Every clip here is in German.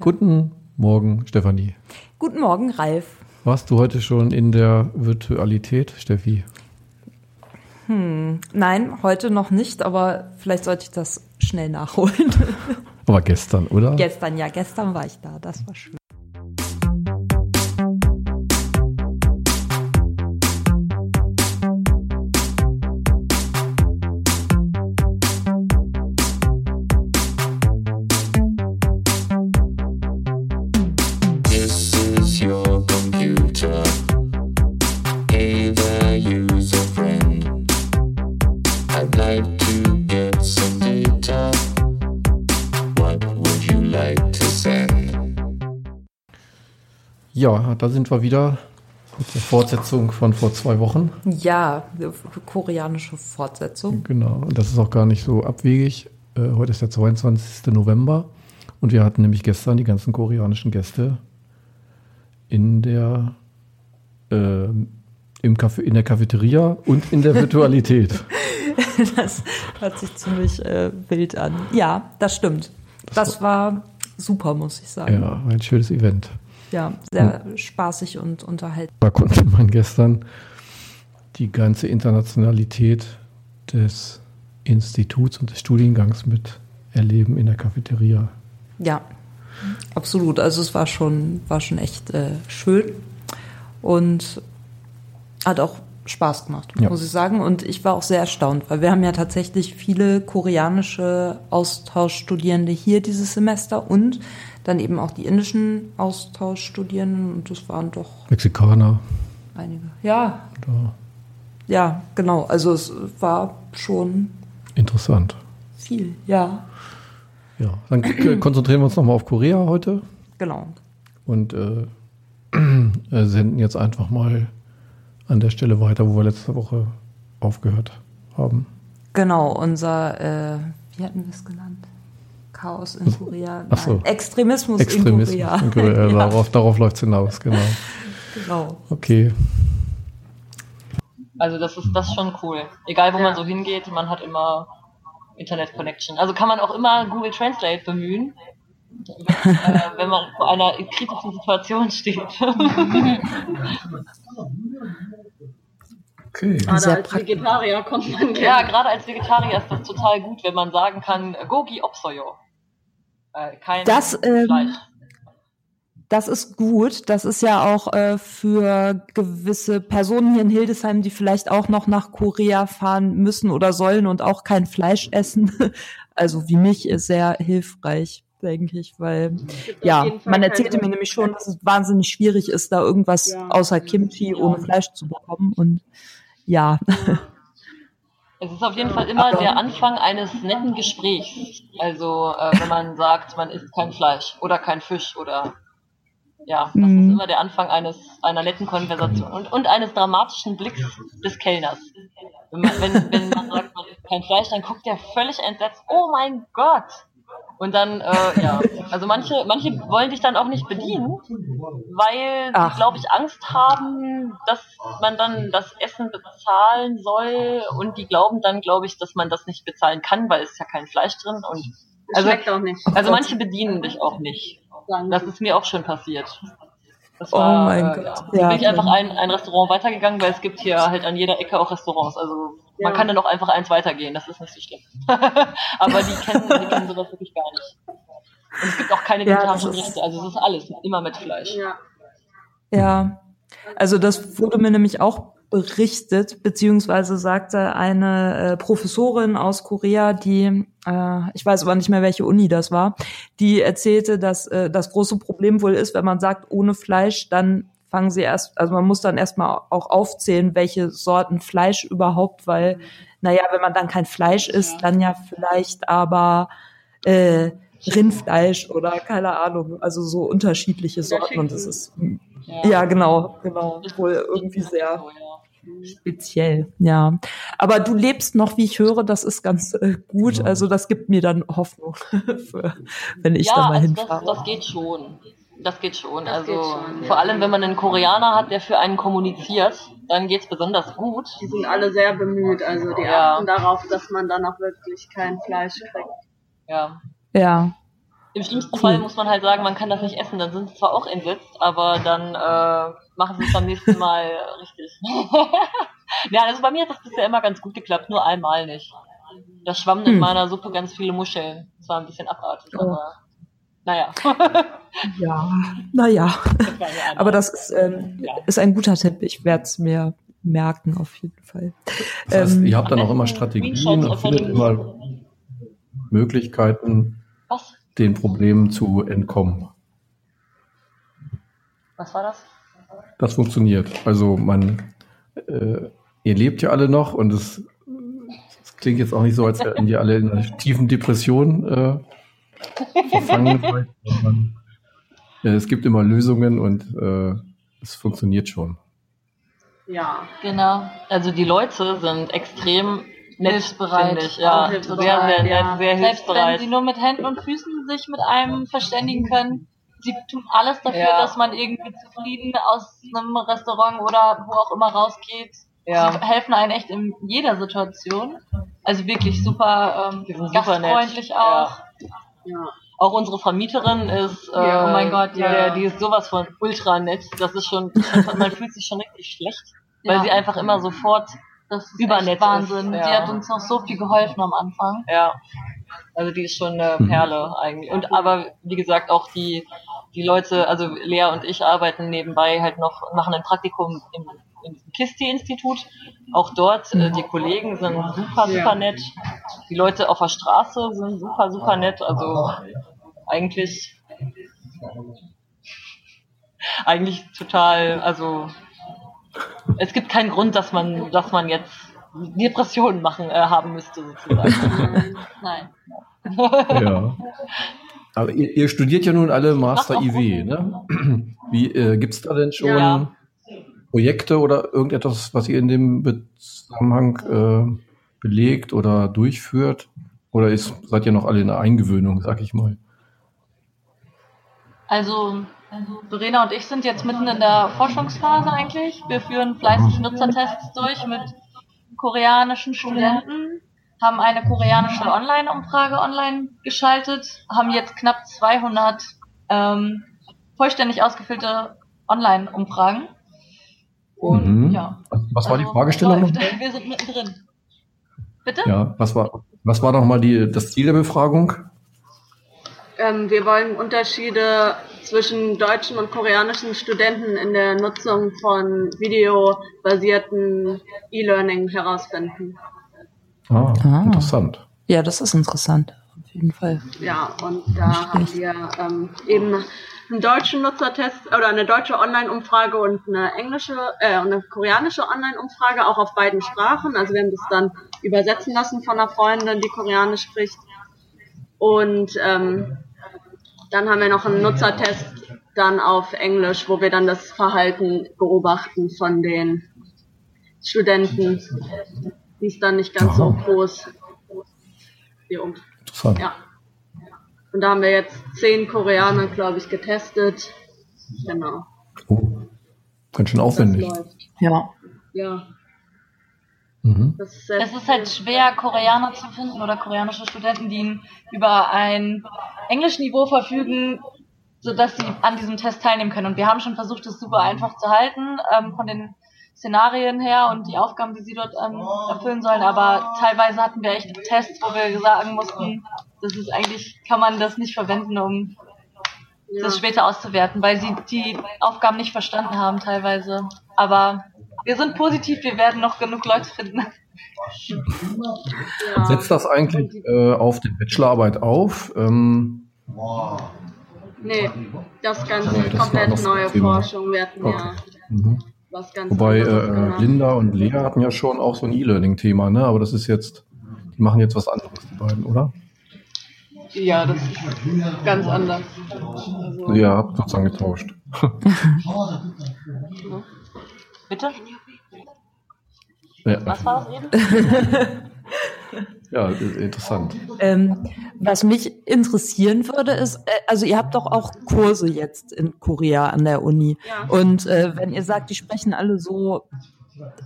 Guten Morgen, Stefanie. Guten Morgen, Ralf. Warst du heute schon in der Virtualität, Steffi? Hm, nein, heute noch nicht, aber vielleicht sollte ich das schnell nachholen. Aber gestern, oder? gestern, ja, gestern war ich da, das war schön. Ja, da sind wir wieder mit der Fortsetzung von vor zwei Wochen. Ja, koreanische Fortsetzung. Genau, und das ist auch gar nicht so abwegig. Äh, heute ist der 22. November und wir hatten nämlich gestern die ganzen koreanischen Gäste in der, äh, im Café, in der Cafeteria und in der Virtualität. Das hört sich ziemlich äh, wild an. Ja, das stimmt. Das war super, muss ich sagen. ja, ein schönes Event. Ja, sehr spaßig und unterhaltsam. Da konnte man gestern die ganze Internationalität des Instituts und des Studiengangs mit erleben in der Cafeteria. Ja, absolut. Also es war schon, war schon echt äh, schön und hat auch Spaß gemacht, Ja. muss ich sagen. Und ich war auch sehr erstaunt, weil wir haben ja tatsächlich viele koreanische Austauschstudierende hier dieses Semester und dann eben auch die indischen Austauschstudierenden und das waren doch Mexikaner. einige. Ja, Da. ja, genau. Also es war schon Interessant. viel, ja, Ja, dann konzentrieren wir uns nochmal auf Korea heute genau. und äh, äh, senden jetzt einfach mal an der Stelle weiter, wo wir letzte Woche aufgehört haben. Genau, unser, äh, wie hatten wir es genannt? Chaos in Korea. ach so. Nein, Extremismus, Extremismus. in Korea. in Korea. ja, Darauf, darauf läuft es hinaus, genau. genau. Okay. Also das ist das ist schon cool. Egal wo man so hingeht, man hat immer Internet Connection. Also kann man auch immer Google Translate bemühen, wenn, äh, wenn man vor einer kritischen Situation steht. Okay. Gerade Sehr als praktisch. Vegetarier kommt man ja, gerade als Vegetarier ist das total gut, wenn man sagen kann, Gogi Opsoyo. Äh, kein Das, ähm, Fleisch. Das ist gut. Das ist ja auch äh, für gewisse Personen hier in Hildesheim, die vielleicht auch noch nach Korea fahren müssen oder sollen und auch kein Fleisch essen. Also wie mich ist sehr hilfreich, denke ich, weil Gibt ja, man erzählte mir nämlich schon, dass es wahnsinnig schwierig ist, da irgendwas Ja. außer Kimchi ohne Fleisch zu bekommen und ja. Es ist auf jeden Fall immer der Anfang eines netten Gesprächs. Also äh, wenn man sagt, man isst kein Fleisch oder kein Fisch oder ja, das Mhm. ist immer der Anfang eines einer netten Konversation und, und eines dramatischen Blicks des Kellners. Wenn man, wenn, wenn man sagt, man isst kein Fleisch, dann guckt der völlig entsetzt. Oh mein Gott! Und dann, äh, ja, also manche, manche wollen dich dann auch nicht bedienen, weil sie, glaube ich, Angst haben, dass man dann das Essen bezahlen soll und die glauben dann, glaube ich, dass man das nicht bezahlen kann, weil es ist ja kein Fleisch drin und also, Schmeckt auch nicht. also manche bedienen dich auch nicht. Das ist mir auch schon passiert. Das Oh mein äh, Gott, Ja. ja. Bin ich einfach ein, ein Restaurant weitergegangen, weil es gibt hier halt an jeder Ecke auch Restaurants. Also man Ja. kann dann auch einfach eins weitergehen, das ist nicht so schlimm. Aber die kennen, die kennen sowas wirklich gar nicht. Und es gibt auch keine Ja, vegetarischen ist- Gerichte, also es ist alles immer mit Fleisch. Ja. Ja, also das wurde mir nämlich auch berichtet, beziehungsweise sagte eine äh, Professorin aus Korea, die, äh, ich weiß aber nicht mehr, welche Uni das war, die erzählte, dass äh, das große Problem wohl ist, wenn man sagt, ohne Fleisch, dann fangen sie erst, also man muss dann erstmal auch aufzählen, welche Sorten Fleisch überhaupt, weil, naja, wenn man dann kein Fleisch isst, dann ja vielleicht aber äh, Rindfleisch oder keine Ahnung, also so unterschiedliche Sorten und das ist ja, genau, genau. Wohl irgendwie sehr ja. Speziell, ja. Aber du lebst noch, wie ich höre, das ist ganz äh, gut. Ja. Also das gibt mir dann Hoffnung, für, wenn ich ja, da mal also das, hinfahre. das geht schon. Das geht schon. Das also geht schon, vor ja. allem, wenn man einen Koreaner hat, der für einen kommuniziert, dann geht's besonders gut. Die sind alle sehr bemüht, also die Ja. achten darauf, dass man dann auch wirklich kein Fleisch kriegt. Ja. Ja. Im schlimmsten Cool. Fall muss man halt sagen, man kann das nicht essen, dann sind sie zwar auch entsetzt, aber dann äh, machen sie es beim nächsten Mal richtig. ja, also bei mir hat das bisher immer ganz gut geklappt, nur einmal nicht. Da schwammen in Hm. meiner Suppe ganz viele Muscheln. Das war ein bisschen abartig, Oh. aber naja. Ja, naja. Aber das ist, ähm, Ja. ist ein guter Tipp. Ich werde es mir merken, auf jeden Fall. Das heißt, Ähm, ihr habt dann auch immer Strategien und findet immer Möglichkeiten? Den Problemen zu entkommen. Was war das? Das funktioniert. Also man, äh, ihr lebt ja alle noch und es, es klingt jetzt auch nicht so, als wären ihr alle in einer tiefen Depression äh, verfangen sondern äh, es gibt immer Lösungen und äh, es funktioniert schon. Ja. Genau. Also die Leute sind extrem nett, Hilfsbereit. ich. Ja, Auch sehr, hilfsbereit, sehr nett, ja. sehr Selbst wenn hilfsbereit. sie nur mit Händen und Füßen sich mit einem verständigen können, sie tun alles dafür, Ja. dass man irgendwie zufrieden aus einem Restaurant oder wo auch immer rausgeht. Ja. Sie helfen einem echt in jeder Situation. Also wirklich super, ähm, super nett. gastfreundlich auch. Ja. Auch unsere Vermieterin ist, äh, oh mein Gott, ja. die ist sowas von ultra nett. Das ist schon, man fühlt sich schon richtig schlecht, weil sie einfach immer sofort, Das ist Übernett echt ist, Wahnsinn. ja. Die hat uns noch so viel geholfen am Anfang. ja, also die ist schon eine Mhm. Perle eigentlich. Und aber wie gesagt auch die die Leute, also Lea und ich arbeiten nebenbei halt noch machen ein Praktikum im, im Kisti-Institut. Auch dort äh, die Kollegen sind super super nett. Die Leute auf der Straße sind super super nett. Also eigentlich eigentlich total, also es gibt keinen Grund, dass man, dass man jetzt Depressionen machen äh, haben müsste sozusagen. Nein. Ja. Aber ihr, ihr studiert ja nun alle Master IW, ne? Wie äh, gibt's da denn schon Ja. Projekte oder irgendetwas, was ihr in dem Zusammenhang äh, belegt oder durchführt? Oder ist, seid ihr noch alle in der Eingewöhnung, sag ich mal? Also, Verena und ich sind jetzt mitten in der Forschungsphase eigentlich. Wir führen fleißig Nutzertests durch mit koreanischen Studenten, haben eine koreanische Online-Umfrage online geschaltet, haben jetzt knapp 200 ähm, vollständig ausgefüllte Online-Umfragen. Und Mhm. ja. Was, was war die also Fragestellung? läuft. noch? Wir sind mittendrin. Bitte? Ja, was war, was war noch mal die, das Ziel der Befragung? Ähm, wir wollen Unterschiede zwischen deutschen und koreanischen Studenten in der Nutzung von videobasierten E-Learning herausfinden. Ah, Ah. interessant. Ja, das ist interessant. Auf jeden Fall. Ja, und da haben wir ähm, eben einen deutschen Nutzertest oder eine deutsche Online-Umfrage und eine englische, äh, und eine koreanische Online-Umfrage auch auf beiden Sprachen. Also wir haben das dann übersetzen lassen von einer Freundin, die Koreanisch spricht. Und ähm, dann haben wir noch einen Nutzertest dann auf Englisch, wo wir dann das Verhalten beobachten von den Studenten. Die ist dann nicht ganz so Aha. groß. Die um Interessant. ja. Und da haben wir jetzt zehn Koreaner, glaube ich, getestet. Genau. Oh, ganz schön aufwendig. Ja. Ja. Mhm. Das ist Es ist halt schwer, Koreaner zu finden oder koreanische Studenten, die über ein Englischniveau verfügen, sodass sie an diesem Test teilnehmen können. Und wir haben schon versucht, es super einfach zu halten, ähm, von den Szenarien her und die Aufgaben, die sie dort ähm, erfüllen sollen. Aber teilweise hatten wir echt Tests, wo wir sagen mussten, das ist eigentlich, kann man das nicht verwenden, um ja. das später auszuwerten, weil sie die Aufgaben nicht verstanden haben teilweise. Aber wir sind positiv, wir werden noch genug Leute finden. ja. Setzt das eigentlich äh, auf die Bachelorarbeit auf? Ähm, Nee, das Ganze Nee, ist das komplett neue Thema. Forschung. Wir hatten Okay. ja mhm. was ganz Wobei äh. Linda und Lea hatten ja schon auch so ein E-Learning-Thema, ne? Aber das ist jetzt, die machen jetzt was anderes, die beiden, oder? Ja, das ist ganz anders. Also, Ihr habt sozusagen getauscht. Bitte? ja, Was war das eben? ja, interessant. Ähm, was mich interessieren würde, ist, äh, also ihr habt doch auch Kurse jetzt in Korea an der Uni. Ja. Und äh, wenn ihr sagt, die sprechen alle so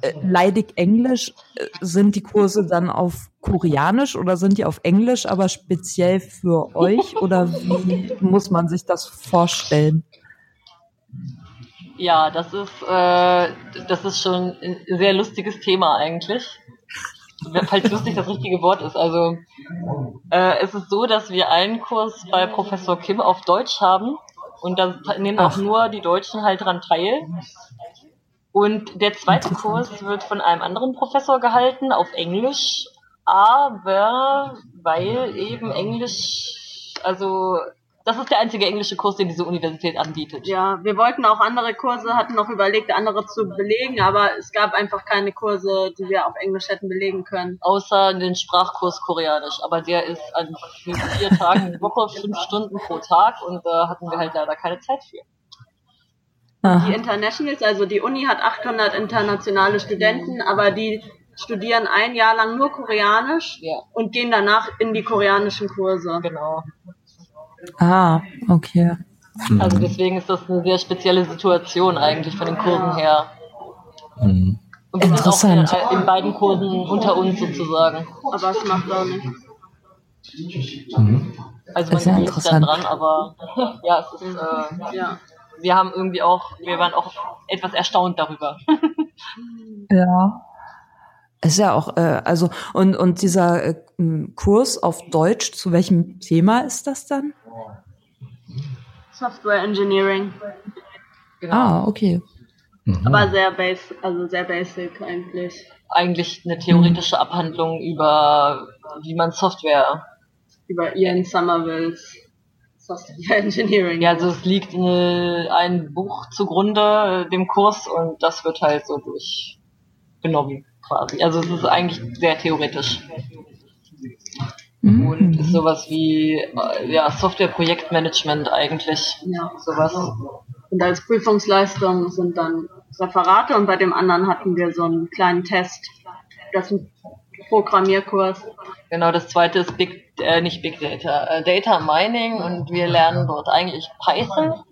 äh, leidig Englisch, äh, sind die Kurse dann auf Koreanisch oder sind die auf Englisch, aber speziell für euch? Oder wie muss man sich das vorstellen? Ja, das ist, äh, das ist schon ein sehr lustiges Thema eigentlich. Falls lustig das richtige Wort ist. Also äh, es ist so, dass wir einen Kurs bei Professor Kim auf Deutsch haben und da nehmen auch Ach. nur die Deutschen halt dran teil. Und der zweite Kurs wird von einem anderen Professor gehalten auf Englisch, aber weil eben Englisch, also das ist der einzige englische Kurs, den diese Universität anbietet. Ja, wir wollten auch andere Kurse, hatten noch überlegt, andere zu belegen, aber es gab einfach keine Kurse, die wir auf Englisch hätten belegen können. Außer den Sprachkurs Koreanisch, aber der ist an vier Tagen die Woche, fünf Stunden pro Tag und da hatten wir halt leider keine Zeit für. Aha. Die Internationals, also die Uni hat 800 internationale Studenten, aber die studieren ein Jahr lang nur Koreanisch Ja, und gehen danach in die koreanischen Kurse. genau. Ah, okay. Also deswegen ist das eine sehr spezielle Situation eigentlich von den Kursen her. Mhm. Und wir sind auch in, Interessant. in beiden Kursen unter uns sozusagen. Aber es macht auch nichts. Mhm. Also man Ist ja interessant. dran, aber ja, es ist, äh, Ja. wir haben irgendwie auch, wir waren auch etwas erstaunt darüber. Ja. Ist ja auch, äh, also, und, und dieser äh, Kurs auf Deutsch, zu welchem Thema ist das dann? Software Engineering. Genau. Ah, okay. Mhm. Aber sehr basic, also sehr basic eigentlich. Eigentlich eine theoretische Abhandlung über, wie man Software Über Ian Somervilles Software Engineering. Ja, also es liegt eine, ein Buch zugrunde äh, dem Kurs und das wird halt so durchgenommen quasi. Also es ist eigentlich sehr theoretisch Mhm. und ist sowas wie ja Software-Projektmanagement eigentlich. ja. Sowas. Und als Prüfungsleistung sind dann Referate und bei dem anderen hatten wir so einen kleinen Test. Das ist ein Programmierkurs. Genau, das zweite ist Big, äh, nicht Big Data, äh, Data Mining und wir lernen dort eigentlich Python.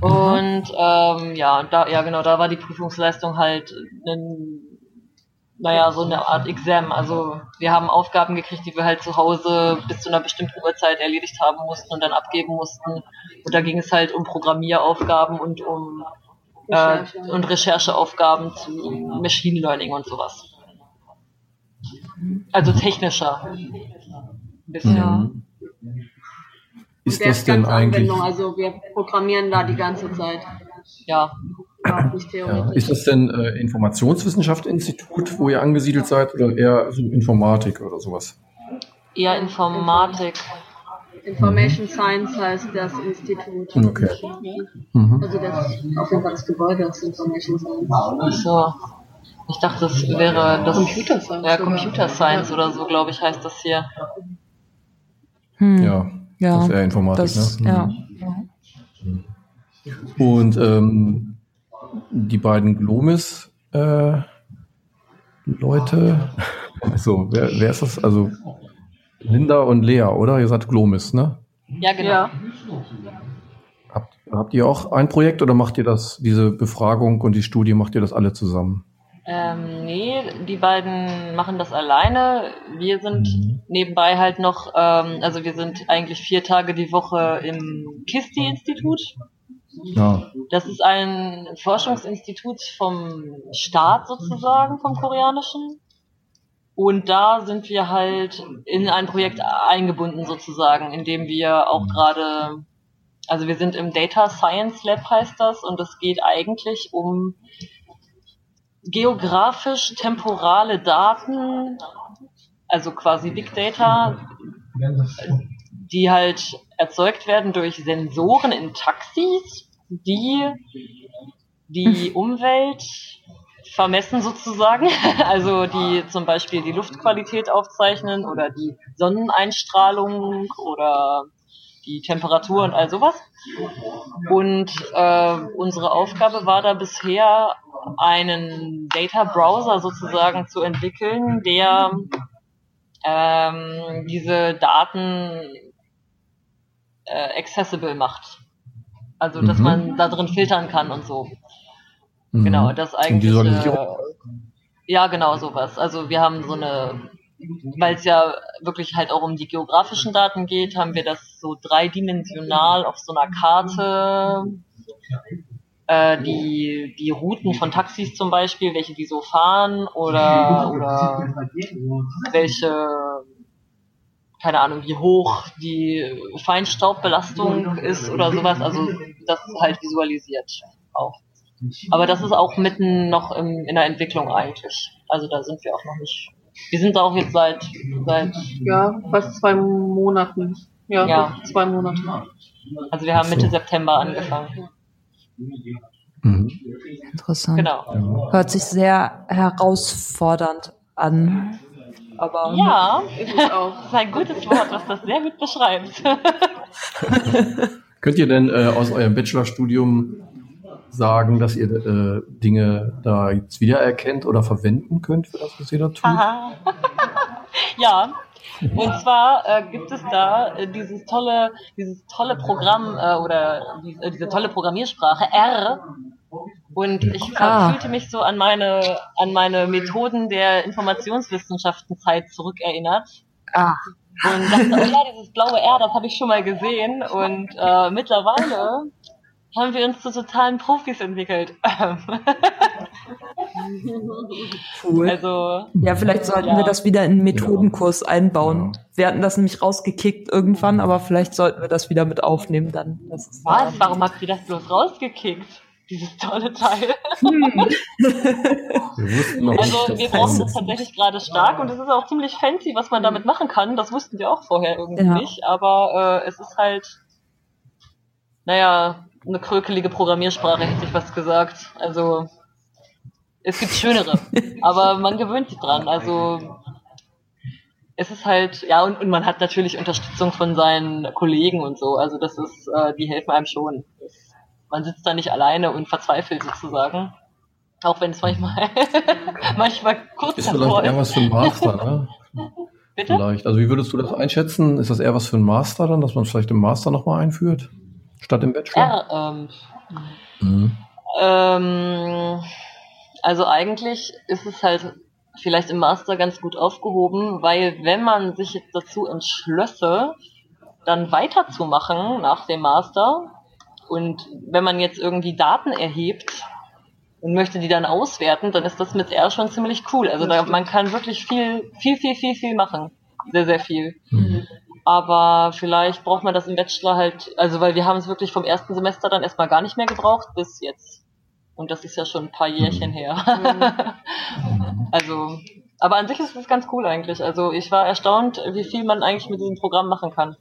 Und ähm, ja, da, ja genau, da war die Prüfungsleistung halt ein, naja, so eine Art Exam. Also wir haben Aufgaben gekriegt, die wir halt zu Hause bis zu einer bestimmten Uhrzeit erledigt haben mussten und dann abgeben mussten. Und da ging es halt um Programmieraufgaben und um äh, Recherche. und Rechercheaufgaben zu Machine Learning und sowas. Also technischer. Ein bisschen. Ja. Ist das denn eigentlich, Anwendung, also wir programmieren da die ganze Zeit. Ja. Ja, ist das denn äh, Informationswissenschaft-Institut, wo ihr angesiedelt seid, oder eher so Informatik oder sowas? Eher Informatik. Information Science heißt das Institut. Okay. Mhm. Also das auf jeden Fall das Gebäude ist Information Science. Ach so. Ich dachte, das wäre das. Computer Science Ja. Computer Science oder so, glaube ich, heißt das hier. Hm. Ja, ja. das ist eher Informatik, Das, ne? ja. Und ähm, die beiden Glomis äh, Leute, so, wer, wer ist das? Also Linda und Lea, oder? Ihr seid Glomis, ne? Ja, genau. Ja. Habt, habt ihr auch ein Projekt oder macht ihr das, diese Befragung und die Studie, macht ihr das alle zusammen? Ähm, nee, die beiden machen das alleine. Wir sind Mhm. nebenbei halt noch, ähm, also wir sind eigentlich vier Tage die Woche im KISTI-Institut. Ja. Das ist ein Forschungsinstitut vom Staat sozusagen, vom koreanischen. Und da sind wir halt in ein Projekt eingebunden sozusagen, in dem wir auch gerade, also wir sind im Data Science Lab heißt das und es geht eigentlich um geografisch temporale Daten, also quasi Big Data, die halt erzeugt werden durch Sensoren in Taxis, die die Umwelt vermessen sozusagen, also die zum Beispiel die Luftqualität aufzeichnen oder die Sonneneinstrahlung oder die Temperatur und all sowas. Und äh, unsere Aufgabe war da bisher einen Data Browser sozusagen zu entwickeln, der ähm, diese Daten äh, accessible macht. Also dass Mhm. man da drin filtern kann und so. Mhm. Genau, das eigentlich. Äh, ja, genau sowas. Also wir haben so eine, weil es ja wirklich halt auch um die geografischen Daten geht, haben wir das so dreidimensional auf so einer Karte. Äh, die, die Routen von Taxis zum Beispiel, welche die so fahren oder, oder welche, keine Ahnung, wie hoch die Feinstaubbelastung ist oder sowas. Also das ist halt visualisiert auch. Aber das ist auch mitten noch im, in der Entwicklung eigentlich. Also da sind wir auch noch nicht. Wir sind da auch jetzt seit, seit Ja, fast zwei Monaten. Ja, Ja. zwei Monate. also wir haben Ach so. Mitte September angefangen. Mhm. Interessant. Genau. Ja. Hört sich sehr herausfordernd an. Aber Ja, Ist es auch. das ist ein gutes Wort, was das sehr gut beschreibt. Könnt ihr denn äh, aus eurem Bachelorstudium sagen, dass ihr äh, Dinge da jetzt wiedererkennt oder verwenden könnt für das, was ihr da tut? Ja. Und zwar äh, gibt es da äh, dieses tolle, dieses tolle Programm äh, oder die, äh, diese tolle Programmiersprache R. Und ich Ah. fühlte mich so an meine, an meine Methoden der Informationswissenschaftenzeit zurückerinnert. ah, Und dachte, oh ja, dieses blaue R, das habe ich schon mal gesehen. Und äh, mittlerweile haben wir uns zu totalen Profis entwickelt. cool. also Ja, vielleicht sollten Ja. wir das wieder in einen Methodenkurs einbauen. Wir hatten das nämlich rausgekickt irgendwann, aber vielleicht sollten wir das wieder mit aufnehmen dann. Was? Warum habt ihr das bloß rausgekickt? Dieses tolle Teil. Wir wussten noch Also nicht, wir brauchen das tatsächlich gerade stark und es ist auch ziemlich fancy, was man damit machen kann. Das wussten wir auch vorher irgendwie Ja. nicht, aber äh, es ist halt, naja, eine krökelige Programmiersprache, hätte ich was gesagt. Also es gibt schönere, aber man gewöhnt sich dran. Also es ist halt, ja, und, und man hat natürlich Unterstützung von seinen Kollegen und so. Also das ist, äh, die helfen einem schon. Man sitzt da nicht alleine und verzweifelt sozusagen. Auch wenn es manchmal, manchmal kurz ist vielleicht eher was für ein Master, ne? Bitte? Vielleicht. Also wie würdest du das einschätzen? Ist das eher was für ein Master dann, dass man es vielleicht im Master nochmal einführt? Statt im Bachelor? R, ähm, Mhm. ähm, also eigentlich ist es halt vielleicht im Master ganz gut aufgehoben, weil wenn man sich jetzt dazu entschlösse, dann weiterzumachen nach dem Master und wenn man jetzt irgendwie Daten erhebt und möchte die dann auswerten, dann ist das mit R schon ziemlich cool. Also da, man kann wirklich viel, viel, viel, viel, viel machen. Sehr, sehr viel. Mhm. Aber vielleicht braucht man das im Bachelor halt, also weil wir haben es wirklich vom ersten Semester dann erstmal gar nicht mehr gebraucht bis jetzt. Und das ist ja schon ein paar Jährchen her. also, aber an sich ist es ganz cool eigentlich. Also ich war erstaunt, wie viel man eigentlich mit diesem Programm machen kann.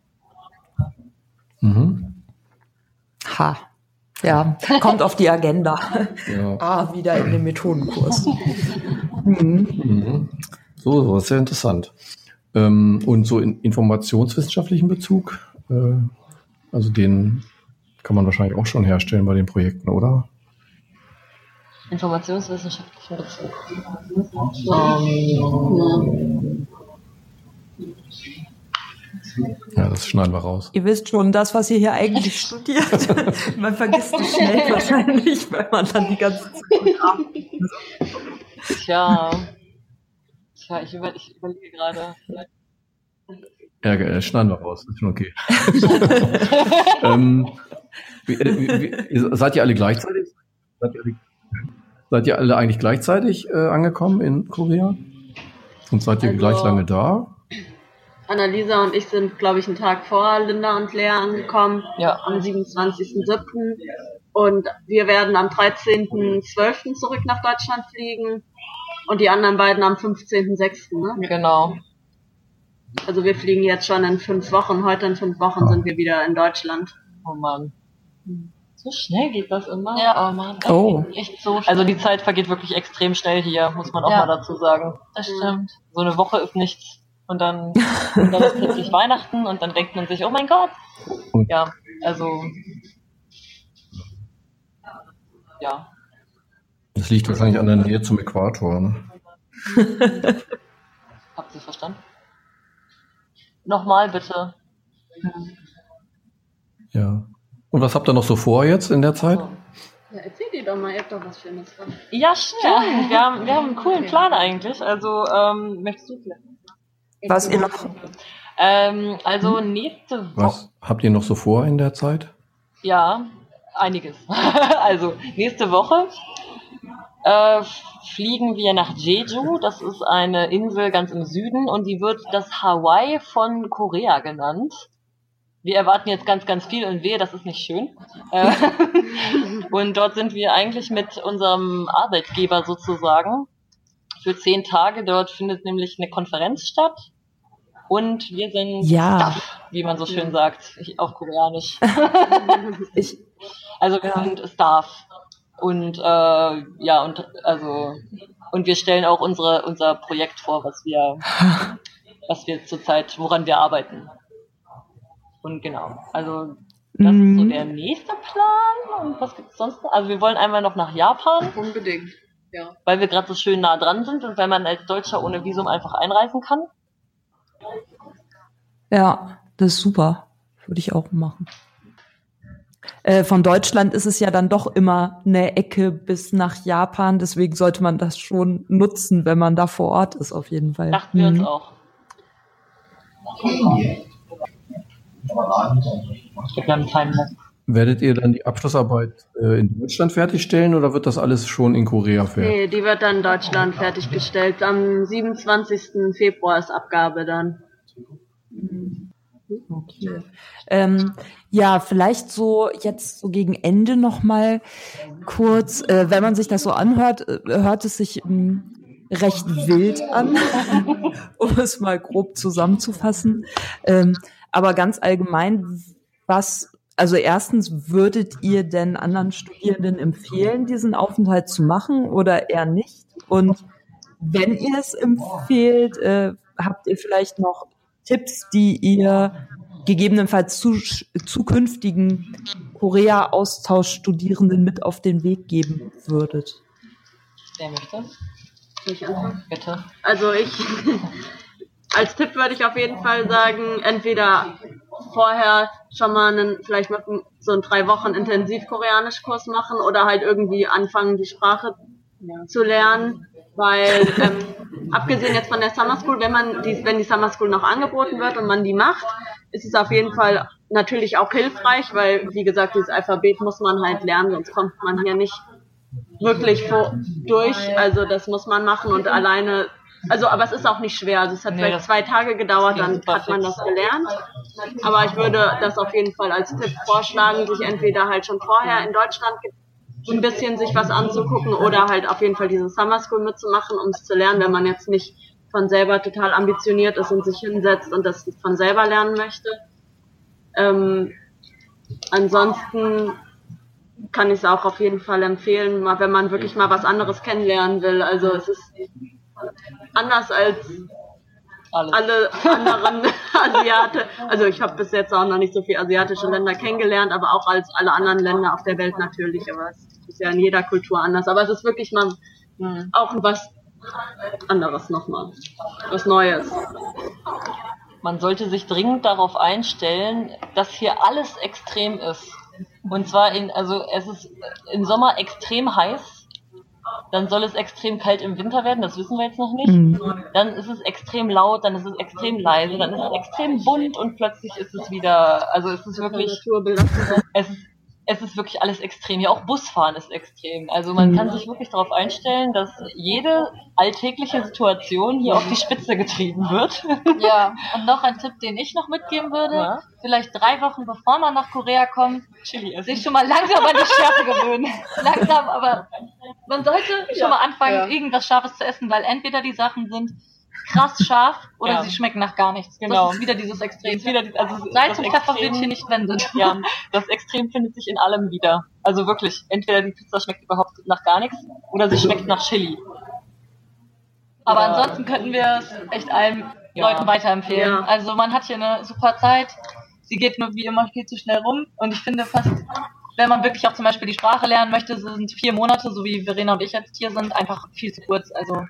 Mhm. Ha. Ja, kommt auf die Agenda. Ja. Ah, wieder in den Methodenkurs. Mhm. Mhm. So, so, das ist ja interessant. Ähm, und so in informationswissenschaftlichen Bezug, äh, also den kann man wahrscheinlich auch schon herstellen bei den Projekten, oder? Informationswissenschaftlichen Bezug. Ja, das schneiden wir raus. Ihr wisst schon, das, was ihr hier eigentlich studiert, man vergisst es schnell wahrscheinlich, weil man dann die ganze Zeit Tja. Tja, ich, über, ich überlege gerade. Ja, äh, schneiden wir raus, ist schon okay. ähm, wie, äh, wie, seid ihr alle gleichzeitig? Seid ihr alle, seid ihr alle eigentlich gleichzeitig äh, angekommen in Korea? Und seid ihr Also- gleich lange da? Annalisa und ich sind, glaube ich, einen Tag vor Linda und Lea angekommen, Ja. am 27.07. Und wir werden am 13.12. zurück nach Deutschland fliegen und die anderen beiden am 15.06. Ne? Genau. Also wir fliegen jetzt schon in fünf Wochen. Heute in fünf Wochen sind wir wieder in Deutschland. Oh Mann. So schnell geht das immer. Ja. Oh Mann. Oh. Echt so Also die Zeit vergeht wirklich extrem schnell hier, muss man auch Ja. mal dazu sagen. Das stimmt. So eine Woche ist nichts. Und dann, und dann ist plötzlich Weihnachten und dann denkt man sich, oh mein Gott. Und- Ja, also. Ja. Das liegt wahrscheinlich an der Nähe zum Äquator. Ne? Habt ihr verstanden? Nochmal bitte. Ja. Und was habt ihr noch so vor jetzt in der Zeit? Ja, erzähl dir doch mal, ihr habt doch was Schönes vor. Ja, stimmt. Wir, haben, wir haben einen coolen Plan eigentlich. Also, ähm, möchtest du vielleicht? Was ihr noch Ähm, also nächste Woche. Was habt ihr noch so vor in der Zeit? Ja, einiges. also nächste Woche äh, fliegen wir nach Jeju. Das ist eine Insel ganz im Süden und die wird das Hawaii von Korea genannt. Wir erwarten jetzt ganz, ganz viel und wehe, das ist nicht schön. Äh, und dort sind wir eigentlich mit unserem Arbeitgeber sozusagen für zehn Tage. Dort findet nämlich eine Konferenz statt. Und wir sind Ja. Staff, wie man so schön sagt, auf Koreanisch. ich, Also wir Ja. sind Staff. Und äh, ja, und also und wir stellen auch unsere unser Projekt vor, was wir was wir zurzeit, woran wir arbeiten. Und genau, also das ist so Mhm. der nächste Plan. Und was gibt's sonst noch? Also wir wollen einmal noch nach Japan, Unbedingt. Ja. weil wir gerade so schön nah dran sind und weil man als Deutscher ohne Visum einfach einreisen kann. Ja, das ist super. Würde ich auch machen. Äh, von Deutschland ist es ja dann doch immer eine Ecke bis nach Japan, deswegen sollte man das schon nutzen, wenn man da vor Ort ist, auf jeden Fall. Dachten wir uns Mhm. auch. Ich glaube, wir haben keinen mehr. Werdet ihr dann die Abschlussarbeit äh, in Deutschland fertigstellen oder wird das alles schon in Korea fertig? Nee, die wird dann in Deutschland fertiggestellt. Am 27. Februar ist Abgabe dann. Okay. Ähm, ja, vielleicht so jetzt so gegen Ende noch mal kurz, äh, wenn man sich das so anhört, äh, hört es sich ähm, recht wild an, um es mal grob zusammenzufassen. Ähm, aber ganz allgemein, was, also erstens, würdet ihr denn anderen Studierenden empfehlen, diesen Aufenthalt zu machen oder eher nicht? Und wenn ihr es empfehlt, äh, habt ihr vielleicht noch Tipps, die ihr gegebenenfalls zu, zukünftigen Korea-Austauschstudierenden mit auf den Weg geben würdet? Wer möchte? Ich anfangen? Bitte. Also ich, als Tipp würde ich auf jeden Fall sagen, entweder vorher schon mal einen, vielleicht mal so einen drei Wochen Intensiv-Koreanisch-Kurs machen oder halt irgendwie anfangen, die Sprache zu lernen, weil ähm, abgesehen jetzt von der Summer School, wenn man die, wenn die Summer School noch angeboten wird und man die macht, ist es auf jeden Fall natürlich auch hilfreich, weil wie gesagt, dieses Alphabet muss man halt lernen, sonst kommt man hier nicht wirklich vor, durch. Also das muss man machen und alleine, also aber es ist auch nicht schwer. Also es hat Nee, vielleicht zwei Tage gedauert, dann hat man das gelernt. Aber ich würde das auf jeden Fall als Tipp vorschlagen, sich entweder halt schon vorher in Deutschland ein bisschen sich was anzugucken oder halt auf jeden Fall diese Summer School mitzumachen, um es zu lernen, wenn man jetzt nicht von selber total ambitioniert ist und sich hinsetzt und das von selber lernen möchte. Ähm, ansonsten kann ich es auch auf jeden Fall empfehlen, mal, wenn man wirklich mal was anderes kennenlernen will. Also es ist anders als Alles. alle anderen Asiate. Also ich habe bis jetzt auch noch nicht so viele asiatische Länder kennengelernt, aber auch als alle anderen Länder auf der Welt natürlich. Aber es ist ja in jeder Kultur anders. Aber es ist wirklich mal Hm. auch was anderes nochmal. Was Neues. Man sollte sich dringend darauf einstellen, dass hier alles extrem ist. Und zwar in, also es ist im Sommer extrem heiß, dann soll es extrem kalt im Winter werden, das wissen wir jetzt noch nicht. Mhm. Dann ist es extrem laut, dann ist es extrem leise, dann ist es extrem bunt und plötzlich ist es wieder, also es ist wirklich, es ist, es ist wirklich alles extrem. Ja, auch Busfahren ist extrem. Also man kann sich wirklich darauf einstellen, dass jede alltägliche Situation hier auf die Spitze getrieben wird. Ja, und noch ein Tipp, den ich noch mitgeben würde. Ja. Vielleicht drei Wochen bevor man nach Korea kommt, Chili essen. sich schon mal langsam an die Schärfe gewöhnen. langsam, aber man sollte schon mal anfangen, ja. irgendwas Scharfes zu essen, weil entweder die Sachen sind krass scharf oder Ja. sie schmecken nach gar nichts. Genau. Das ist wieder dieses Extrem. Wieder die- also Salz und Pfeffer wird hier nicht wendet. Ja, das Extrem findet sich in allem wieder. Also wirklich, entweder die Pizza schmeckt überhaupt nach gar nichts oder sie schmeckt nach Chili. Aber Ja. ansonsten könnten wir es echt allen Ja. Leuten weiterempfehlen. Also man hat hier eine super Zeit. Sie geht nur wie immer viel zu schnell rum. Und ich finde fast, wenn man wirklich auch zum Beispiel die Sprache lernen möchte, sind vier Monate, so wie Verena und ich jetzt hier sind, einfach viel zu kurz. Also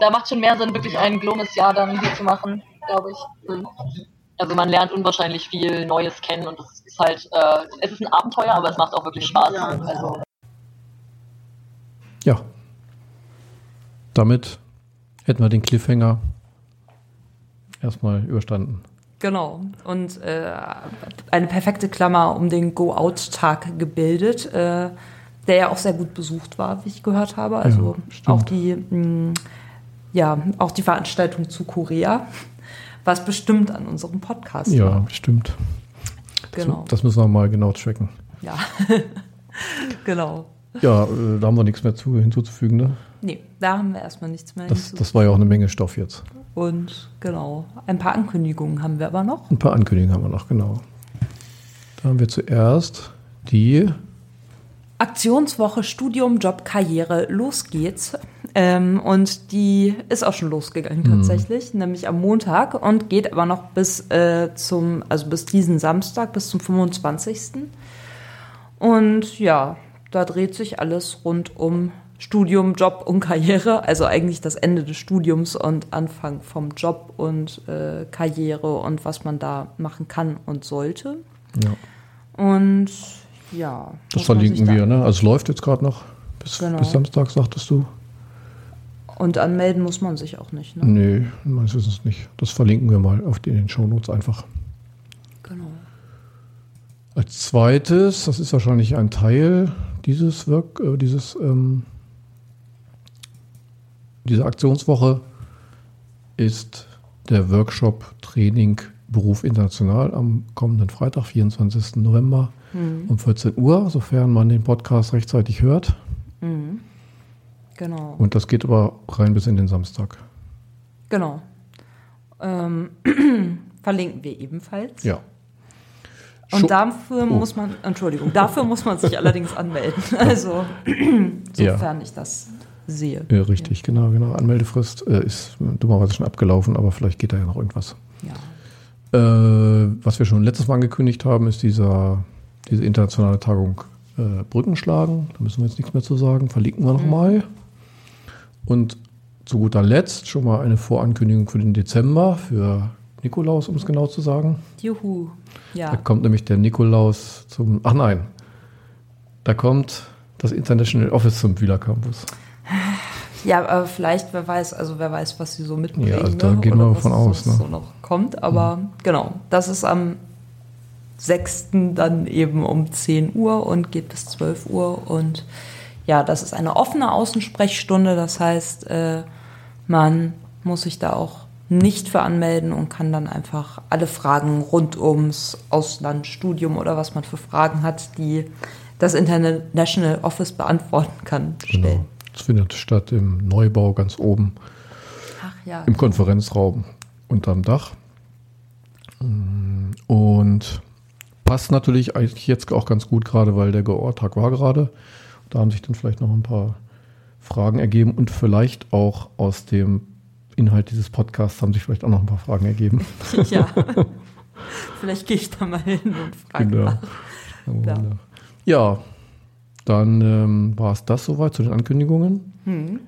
da macht schon mehr Sinn, wirklich ein glomes Jahr dann hier zu machen, glaube ich. Also man lernt unwahrscheinlich viel Neues kennen und es ist halt, äh, es ist ein Abenteuer, aber es macht auch wirklich Spaß. Ja. Also ja, damit hätten wir den Cliffhanger erstmal überstanden. Genau. Und äh, eine perfekte Klammer um den Go-Out-Tag gebildet, äh, der ja auch sehr gut besucht war, wie ich gehört habe. Also Ja, auch die, mh, ja, auch die Veranstaltung zu Korea, was bestimmt an unserem Podcast Ja, war. bestimmt. Genau. Das müssen wir mal genau tracken. Ja. genau. Ja, äh, da haben wir nichts mehr zu, hinzuzufügen. Ne? Nee, da haben wir erstmal nichts mehr Das, das war ja auch eine Menge Stoff jetzt. Und genau, ein paar Ankündigungen haben wir aber noch. Ein paar Ankündigungen haben wir noch, genau. Da haben wir zuerst die Aktionswoche Studium, Job, Karriere, los geht's. Ähm, und die ist auch schon losgegangen tatsächlich, nämlich am Montag und geht aber noch bis äh, zum, also bis diesen Samstag, bis zum 25. Und ja, da dreht sich alles rund um Studium, Job und Karriere, also eigentlich das Ende des Studiums und Anfang vom Job und äh, Karriere und was man da machen kann und sollte. Ja, Und ja. das verlinken wir, ne? Also es läuft jetzt gerade noch bis, Genau. bis Samstag, sagtest du? Und anmelden muss man sich auch nicht, ne? Nee, meines Wissens nicht. Das verlinken wir mal auf die, in den Shownotes einfach. Genau. Als zweites, das ist wahrscheinlich ein Teil dieses Work, äh, dieses, ähm, dieser Aktionswoche, ist der Workshop Training Beruf International am kommenden Freitag, 24. November um 14 Uhr, sofern man den Podcast rechtzeitig hört. Genau. Und das geht aber rein bis in den Samstag. Genau. Ähm, verlinken wir ebenfalls. Ja. Und Scho- dafür Oh. muss man, Entschuldigung, dafür muss man sich allerdings anmelden. Also, sofern ich das sehe. Ja, richtig, genau, genau. Anmeldefrist äh, ist dummerweise schon abgelaufen, aber vielleicht geht da ja noch irgendwas. Ja. Äh, was wir schon letztes Mal angekündigt haben, ist dieser, diese internationale Tagung äh, Brückenschlagen. Da müssen wir jetzt nichts mehr zu sagen. Verlinken wir nochmal. Und zu guter Letzt schon mal eine Vorankündigung für den Dezember, für Nikolaus, um es genau zu sagen. Juhu. Da Ja. kommt nämlich der Nikolaus zum. Ach nein, da kommt das International Office zum Wieler Campus. Ja, aber vielleicht, wer weiß, also wer weiß, was sie so mitbringen. Ja, also da ne? gehen Oder wir was von aus, ne? so noch kommt. Aber genau, das ist am 6. dann eben um 10 Uhr und geht bis 12 Uhr. Und ja, das ist eine offene Außensprechstunde. Das heißt, äh, man muss sich da auch nicht für anmelden und kann dann einfach alle Fragen rund ums Auslandsstudium oder was man für Fragen hat, die das International Office beantworten kann, stellen. Genau. Das findet statt im Neubau ganz oben. Ach ja. im Konferenzraum unterm Dach. Und passt natürlich eigentlich jetzt auch ganz gut gerade, weil der Geortag war gerade. Da haben sich dann vielleicht noch ein paar Fragen ergeben und vielleicht auch aus dem Inhalt dieses Podcasts haben sich vielleicht auch noch ein paar Fragen ergeben. Ja. Vielleicht gehe ich da mal hin und frage Genau. nach. Ja. Ja, dann ähm, war es das soweit zu den Ankündigungen. Hm.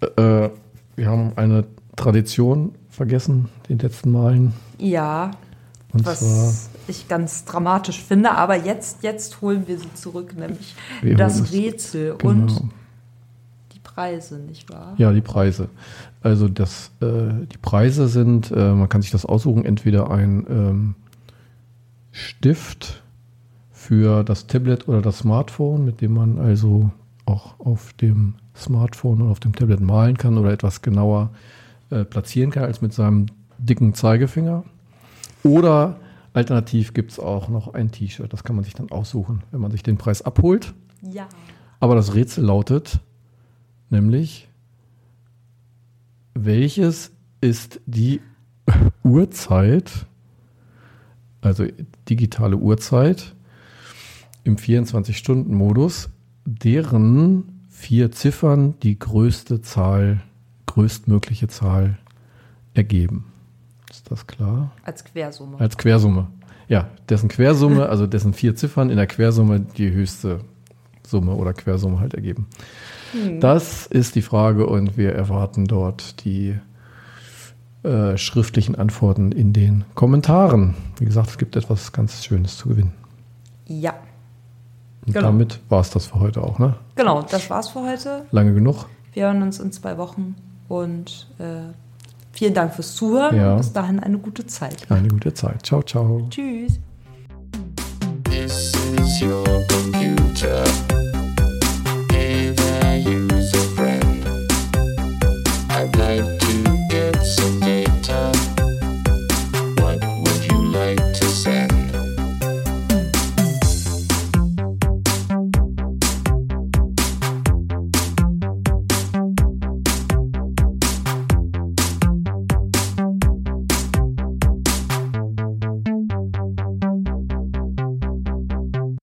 Äh, wir haben eine Tradition vergessen, den letzten Malen. Ja, Und zwar was ich ganz dramatisch finde, aber jetzt, jetzt holen wir sie zurück, nämlich das Rätsel genau. und die Preise, nicht wahr? Ja, die Preise. Also das, äh, die Preise sind, äh, man kann sich das aussuchen, entweder ein ähm, Stift für das Tablet oder das Smartphone, mit dem man also auch auf dem Smartphone oder auf dem Tablet malen kann oder etwas genauer äh, platzieren kann als mit seinem dicken Zeigefinger. Oder alternativ gibt es auch noch ein T-Shirt, das kann man sich dann aussuchen, wenn man sich den Preis abholt. Ja. Aber das Rätsel lautet nämlich, welches ist die Uhrzeit, also digitale Uhrzeit im 24-Stunden-Modus, deren vier Ziffern die größte Zahl, größtmögliche Zahl ergeben. Ist das klar? Als Quersumme. Als Quersumme. Ja, dessen Quersumme, also dessen vier Ziffern in der Quersumme die höchste Summe oder Quersumme halt ergeben. Das ist die Frage und wir erwarten dort die äh, schriftlichen Antworten in den Kommentaren. Wie gesagt, es gibt etwas ganz Schönes zu gewinnen. Ja. Und Genau. damit war es das für heute auch, ne? Genau, das war's für heute. Lange genug. Wir hören uns in zwei Wochen und äh, vielen Dank fürs Zuhören. Ja. Und bis dahin eine gute Zeit. Eine gute Zeit. Ciao, ciao. Tschüss. This is your